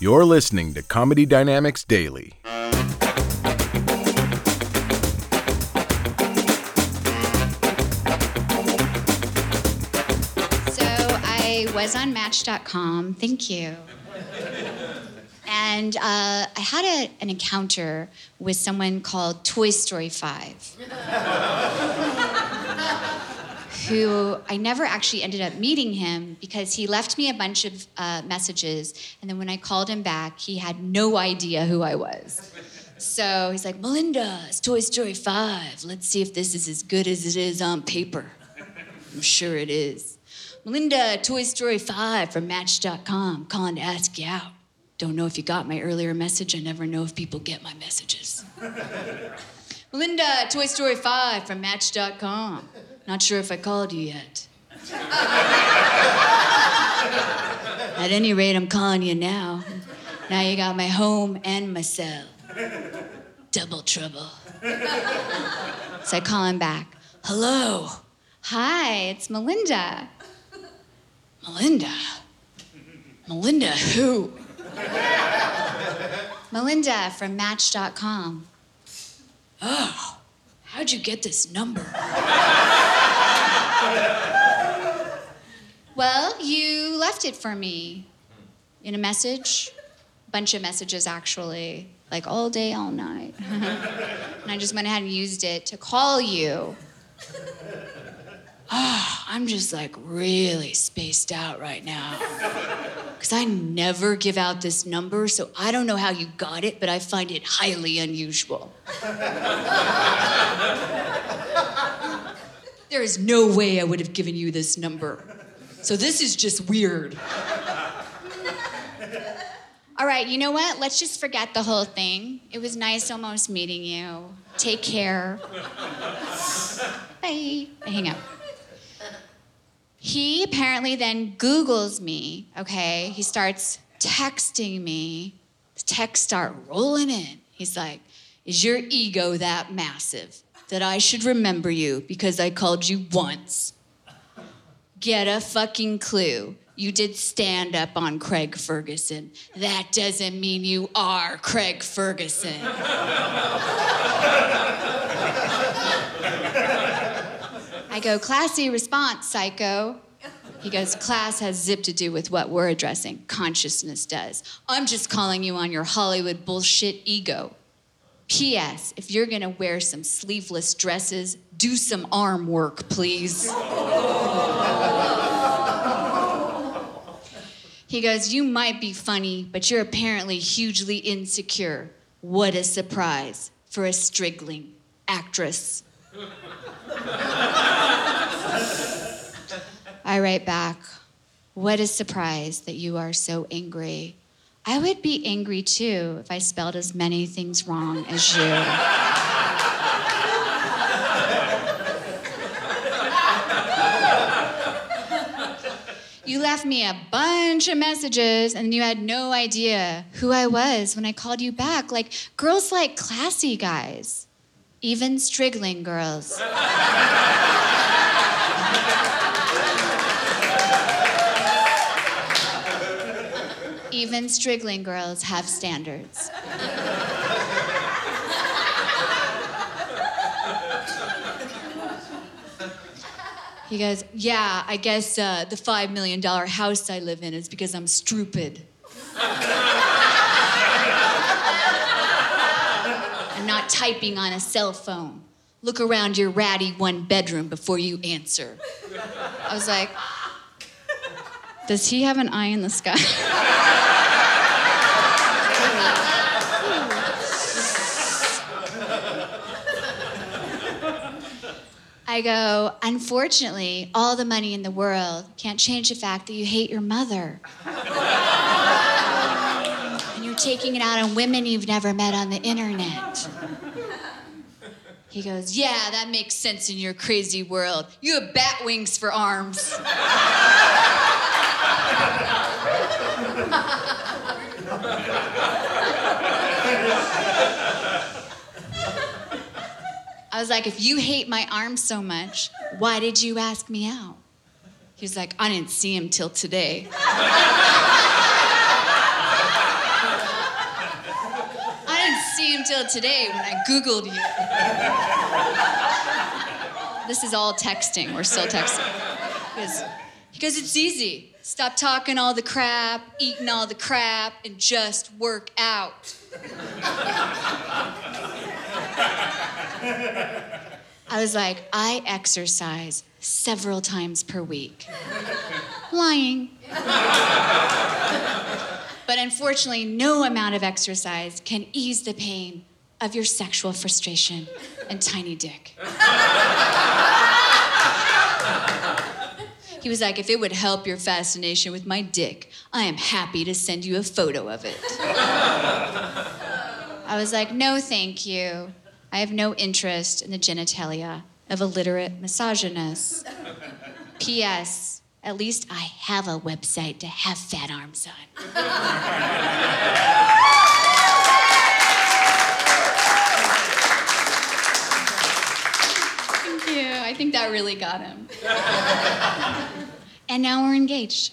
You're listening to Comedy Dynamics Daily. So I was on Match.com. Thank you. And uh, I had a, an encounter with someone called Toy Story 5, who I never actually ended up meeting him because he left me a bunch of uh, messages. And then when I called him back, he had no idea who I was. So he's like, Melinda, it's Toy Story 5. Let's see if this is as good as it is on paper. I'm sure it is. Melinda, Toy Story 5 from Match.com, calling to ask you out. Don't know if you got my earlier message. I never know if people get my messages. Melinda, Toy Story 5 from Match.com. Not sure if I called you yet. At any rate, I'm calling you now. Now you got my home and my cell. Double trouble. So I call him back. Hello. Hi, it's Melinda. Melinda? Melinda who? Melinda from Match.com. Oh, how'd you get this number? well, you left it for me in a message, bunch of messages actually, like all day, all night. and I just went ahead and used it to call you. Oh, I'm just like really spaced out right now. Because I never give out this number, so I don't know how you got it, but I find it highly unusual. there is no way I would have given you this number. So this is just weird. All right, you know what? Let's just forget the whole thing. It was nice almost meeting you. Take care. Bye. I hang up. He apparently then Googles me, okay? He starts texting me. The texts start rolling in. He's like, Is your ego that massive that I should remember you because I called you once? Get a fucking clue. You did stand up on Craig Ferguson. That doesn't mean you are Craig Ferguson. I go, classy response, psycho. He goes, class has zip to do with what we're addressing. Consciousness does. I'm just calling you on your Hollywood bullshit ego. P.S. If you're gonna wear some sleeveless dresses, do some arm work, please. he goes, You might be funny, but you're apparently hugely insecure. What a surprise for a strigling actress. I write back, What a surprise that you are so angry. I would be angry too if I spelled as many things wrong as you. You left me a bunch of messages and you had no idea who I was when I called you back. Like, girls like classy guys, even strigling girls. Even strigling girls have standards. He goes, Yeah, I guess uh, the $5 million house I live in is because I'm stupid. I'm not typing on a cell phone. Look around your ratty one bedroom before you answer. I was like, Does he have an eye in the sky? I go, unfortunately, all the money in the world can't change the fact that you hate your mother. and you're taking it out on women you've never met on the internet. He goes, Yeah, that makes sense in your crazy world. You have bat wings for arms. Was like, If you hate my arms so much, why did you ask me out? He was like, I didn't see him till today. I didn't see him till today when I Googled you. this is all texting. We're still texting. Because, because it's easy. Stop talking all the crap, eating all the crap, and just work out. I was like, I exercise several times per week. Lying. but unfortunately, no amount of exercise can ease the pain of your sexual frustration and tiny dick. he was like, if it would help your fascination with my dick, I am happy to send you a photo of it. I was like, no, thank you. I have no interest in the genitalia of illiterate misogynists. P.S. At least I have a website to have fat arms on. Thank you. I think that really got him. and now we're engaged.